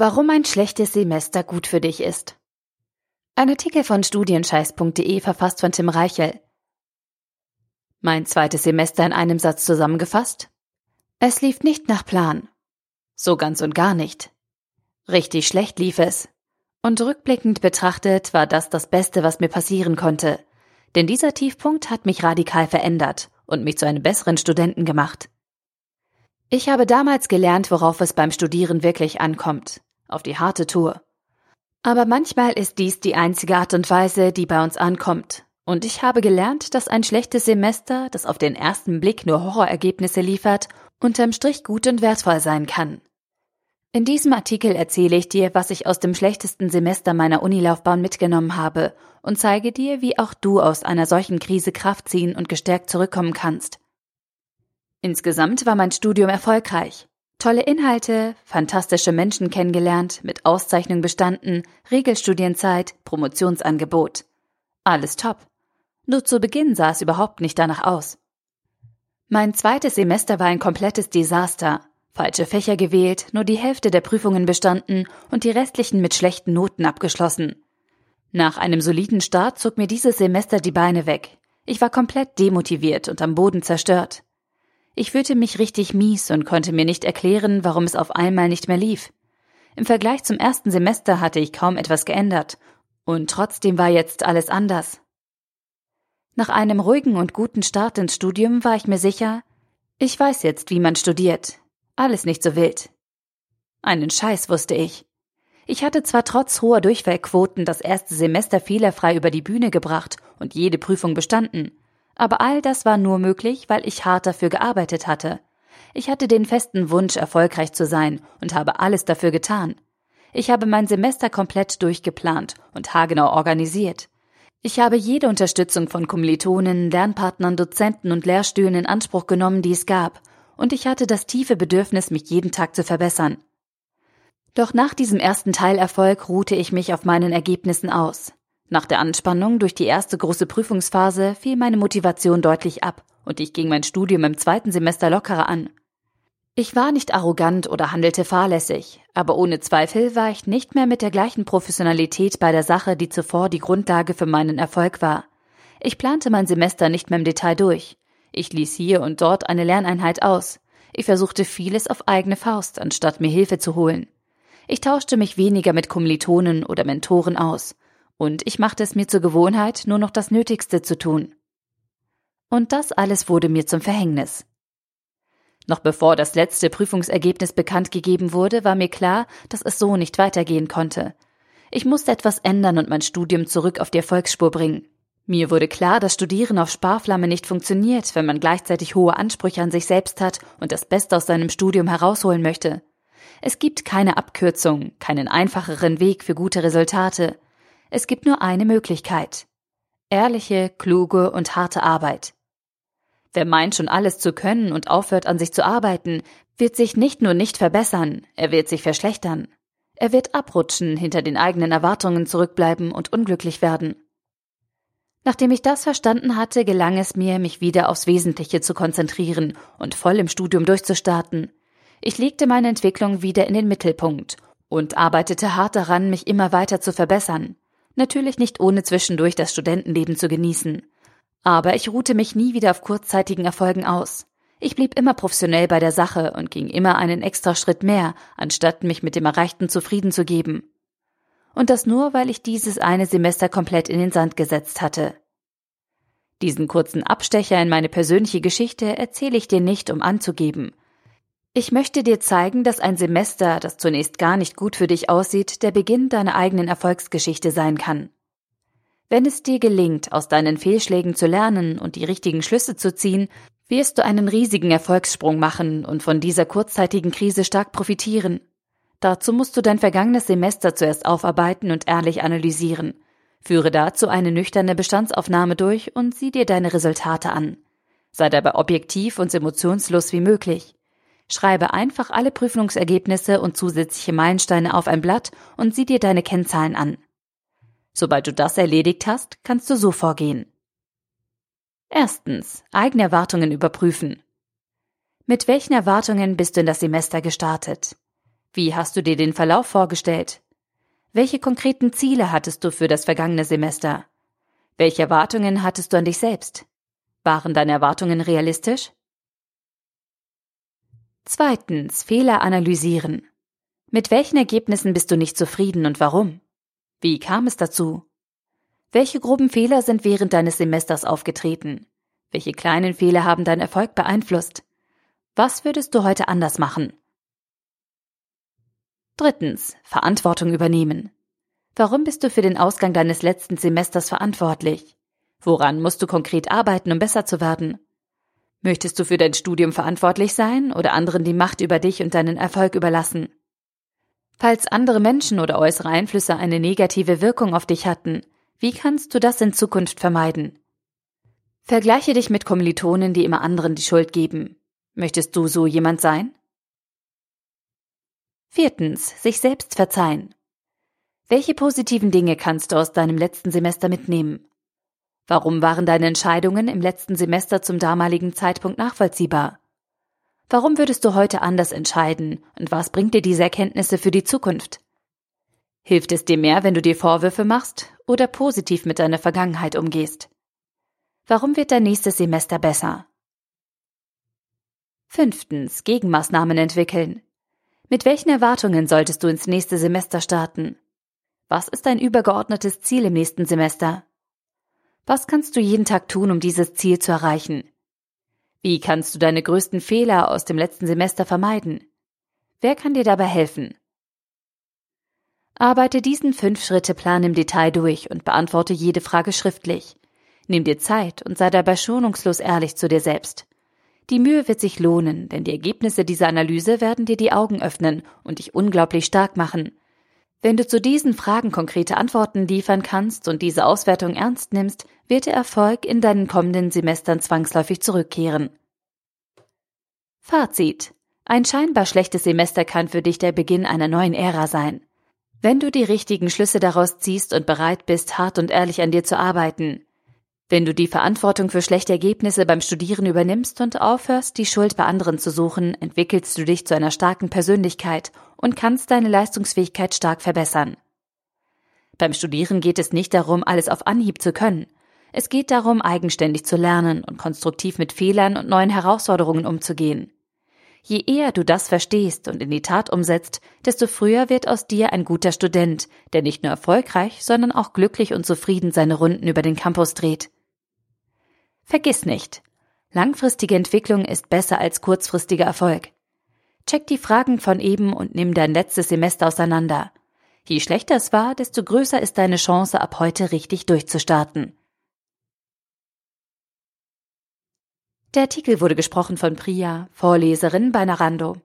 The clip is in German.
Warum ein schlechtes Semester gut für dich ist. Ein Artikel von studienscheiß.de verfasst von Tim Reichel. Mein zweites Semester in einem Satz zusammengefasst. Es lief nicht nach Plan. So ganz und gar nicht. Richtig schlecht lief es. Und rückblickend betrachtet war das das Beste, was mir passieren konnte. Denn dieser Tiefpunkt hat mich radikal verändert und mich zu einem besseren Studenten gemacht. Ich habe damals gelernt, worauf es beim Studieren wirklich ankommt auf die harte Tour. Aber manchmal ist dies die einzige Art und Weise, die bei uns ankommt. Und ich habe gelernt, dass ein schlechtes Semester, das auf den ersten Blick nur Horrorergebnisse liefert, unterm Strich gut und wertvoll sein kann. In diesem Artikel erzähle ich dir, was ich aus dem schlechtesten Semester meiner Unilaufbahn mitgenommen habe und zeige dir, wie auch du aus einer solchen Krise Kraft ziehen und gestärkt zurückkommen kannst. Insgesamt war mein Studium erfolgreich. Tolle Inhalte, fantastische Menschen kennengelernt, mit Auszeichnung bestanden, Regelstudienzeit, Promotionsangebot. Alles top. Nur zu Beginn sah es überhaupt nicht danach aus. Mein zweites Semester war ein komplettes Desaster. Falsche Fächer gewählt, nur die Hälfte der Prüfungen bestanden und die restlichen mit schlechten Noten abgeschlossen. Nach einem soliden Start zog mir dieses Semester die Beine weg. Ich war komplett demotiviert und am Boden zerstört. Ich fühlte mich richtig mies und konnte mir nicht erklären, warum es auf einmal nicht mehr lief. Im Vergleich zum ersten Semester hatte ich kaum etwas geändert, und trotzdem war jetzt alles anders. Nach einem ruhigen und guten Start ins Studium war ich mir sicher, ich weiß jetzt, wie man studiert. Alles nicht so wild. Einen Scheiß wusste ich. Ich hatte zwar trotz hoher Durchfallquoten das erste Semester fehlerfrei über die Bühne gebracht und jede Prüfung bestanden, aber all das war nur möglich, weil ich hart dafür gearbeitet hatte. Ich hatte den festen Wunsch, erfolgreich zu sein und habe alles dafür getan. Ich habe mein Semester komplett durchgeplant und haargenau organisiert. Ich habe jede Unterstützung von Kommilitonen, Lernpartnern, Dozenten und Lehrstühlen in Anspruch genommen, die es gab, und ich hatte das tiefe Bedürfnis, mich jeden Tag zu verbessern. Doch nach diesem ersten Teilerfolg ruhte ich mich auf meinen Ergebnissen aus. Nach der Anspannung durch die erste große Prüfungsphase fiel meine Motivation deutlich ab und ich ging mein Studium im zweiten Semester lockerer an. Ich war nicht arrogant oder handelte fahrlässig, aber ohne Zweifel war ich nicht mehr mit der gleichen Professionalität bei der Sache, die zuvor die Grundlage für meinen Erfolg war. Ich plante mein Semester nicht mehr im Detail durch. Ich ließ hier und dort eine Lerneinheit aus. Ich versuchte vieles auf eigene Faust, anstatt mir Hilfe zu holen. Ich tauschte mich weniger mit Kommilitonen oder Mentoren aus und ich machte es mir zur Gewohnheit, nur noch das Nötigste zu tun. Und das alles wurde mir zum Verhängnis. Noch bevor das letzte Prüfungsergebnis bekannt gegeben wurde, war mir klar, dass es so nicht weitergehen konnte. Ich musste etwas ändern und mein Studium zurück auf die Erfolgsspur bringen. Mir wurde klar, dass Studieren auf Sparflamme nicht funktioniert, wenn man gleichzeitig hohe Ansprüche an sich selbst hat und das Beste aus seinem Studium herausholen möchte. Es gibt keine Abkürzung, keinen einfacheren Weg für gute Resultate. Es gibt nur eine Möglichkeit. Ehrliche, kluge und harte Arbeit. Wer meint schon alles zu können und aufhört an sich zu arbeiten, wird sich nicht nur nicht verbessern, er wird sich verschlechtern. Er wird abrutschen, hinter den eigenen Erwartungen zurückbleiben und unglücklich werden. Nachdem ich das verstanden hatte, gelang es mir, mich wieder aufs Wesentliche zu konzentrieren und voll im Studium durchzustarten. Ich legte meine Entwicklung wieder in den Mittelpunkt und arbeitete hart daran, mich immer weiter zu verbessern. Natürlich nicht ohne zwischendurch das Studentenleben zu genießen. Aber ich ruhte mich nie wieder auf kurzzeitigen Erfolgen aus. Ich blieb immer professionell bei der Sache und ging immer einen extra Schritt mehr, anstatt mich mit dem Erreichten zufrieden zu geben. Und das nur, weil ich dieses eine Semester komplett in den Sand gesetzt hatte. Diesen kurzen Abstecher in meine persönliche Geschichte erzähle ich dir nicht, um anzugeben, ich möchte dir zeigen, dass ein Semester, das zunächst gar nicht gut für dich aussieht, der Beginn deiner eigenen Erfolgsgeschichte sein kann. Wenn es dir gelingt, aus deinen Fehlschlägen zu lernen und die richtigen Schlüsse zu ziehen, wirst du einen riesigen Erfolgssprung machen und von dieser kurzzeitigen Krise stark profitieren. Dazu musst du dein vergangenes Semester zuerst aufarbeiten und ehrlich analysieren. Führe dazu eine nüchterne Bestandsaufnahme durch und sieh dir deine Resultate an. Sei dabei objektiv und emotionslos wie möglich. Schreibe einfach alle Prüfungsergebnisse und zusätzliche Meilensteine auf ein Blatt und sieh dir deine Kennzahlen an. Sobald du das erledigt hast, kannst du so vorgehen. Erstens. Eigene Erwartungen überprüfen. Mit welchen Erwartungen bist du in das Semester gestartet? Wie hast du dir den Verlauf vorgestellt? Welche konkreten Ziele hattest du für das vergangene Semester? Welche Erwartungen hattest du an dich selbst? Waren deine Erwartungen realistisch? Zweitens, Fehler analysieren. Mit welchen Ergebnissen bist du nicht zufrieden und warum? Wie kam es dazu? Welche groben Fehler sind während deines Semesters aufgetreten? Welche kleinen Fehler haben deinen Erfolg beeinflusst? Was würdest du heute anders machen? Drittens. Verantwortung übernehmen. Warum bist du für den Ausgang deines letzten Semesters verantwortlich? Woran musst du konkret arbeiten, um besser zu werden? Möchtest du für dein Studium verantwortlich sein oder anderen die Macht über dich und deinen Erfolg überlassen? Falls andere Menschen oder äußere Einflüsse eine negative Wirkung auf dich hatten, wie kannst du das in Zukunft vermeiden? Vergleiche dich mit Kommilitonen, die immer anderen die Schuld geben. Möchtest du so jemand sein? Viertens, sich selbst verzeihen. Welche positiven Dinge kannst du aus deinem letzten Semester mitnehmen? Warum waren deine Entscheidungen im letzten Semester zum damaligen Zeitpunkt nachvollziehbar? Warum würdest du heute anders entscheiden und was bringt dir diese Erkenntnisse für die Zukunft? Hilft es dir mehr, wenn du dir Vorwürfe machst oder positiv mit deiner Vergangenheit umgehst? Warum wird dein nächstes Semester besser? Fünftens. Gegenmaßnahmen entwickeln. Mit welchen Erwartungen solltest du ins nächste Semester starten? Was ist dein übergeordnetes Ziel im nächsten Semester? Was kannst du jeden Tag tun, um dieses Ziel zu erreichen? Wie kannst du deine größten Fehler aus dem letzten Semester vermeiden? Wer kann dir dabei helfen? Arbeite diesen Fünf-Schritte-Plan im Detail durch und beantworte jede Frage schriftlich. Nimm dir Zeit und sei dabei schonungslos ehrlich zu dir selbst. Die Mühe wird sich lohnen, denn die Ergebnisse dieser Analyse werden dir die Augen öffnen und dich unglaublich stark machen. Wenn du zu diesen Fragen konkrete Antworten liefern kannst und diese Auswertung ernst nimmst, wird der Erfolg in deinen kommenden Semestern zwangsläufig zurückkehren. Fazit. Ein scheinbar schlechtes Semester kann für dich der Beginn einer neuen Ära sein. Wenn du die richtigen Schlüsse daraus ziehst und bereit bist, hart und ehrlich an dir zu arbeiten, wenn du die Verantwortung für schlechte Ergebnisse beim Studieren übernimmst und aufhörst, die Schuld bei anderen zu suchen, entwickelst du dich zu einer starken Persönlichkeit und kannst deine Leistungsfähigkeit stark verbessern. Beim Studieren geht es nicht darum, alles auf Anhieb zu können. Es geht darum, eigenständig zu lernen und konstruktiv mit Fehlern und neuen Herausforderungen umzugehen. Je eher du das verstehst und in die Tat umsetzt, desto früher wird aus dir ein guter Student, der nicht nur erfolgreich, sondern auch glücklich und zufrieden seine Runden über den Campus dreht. Vergiss nicht, langfristige Entwicklung ist besser als kurzfristiger Erfolg. Check die Fragen von eben und nimm dein letztes Semester auseinander. Je schlechter es war, desto größer ist deine Chance, ab heute richtig durchzustarten. Der Artikel wurde gesprochen von Priya, Vorleserin bei Narando.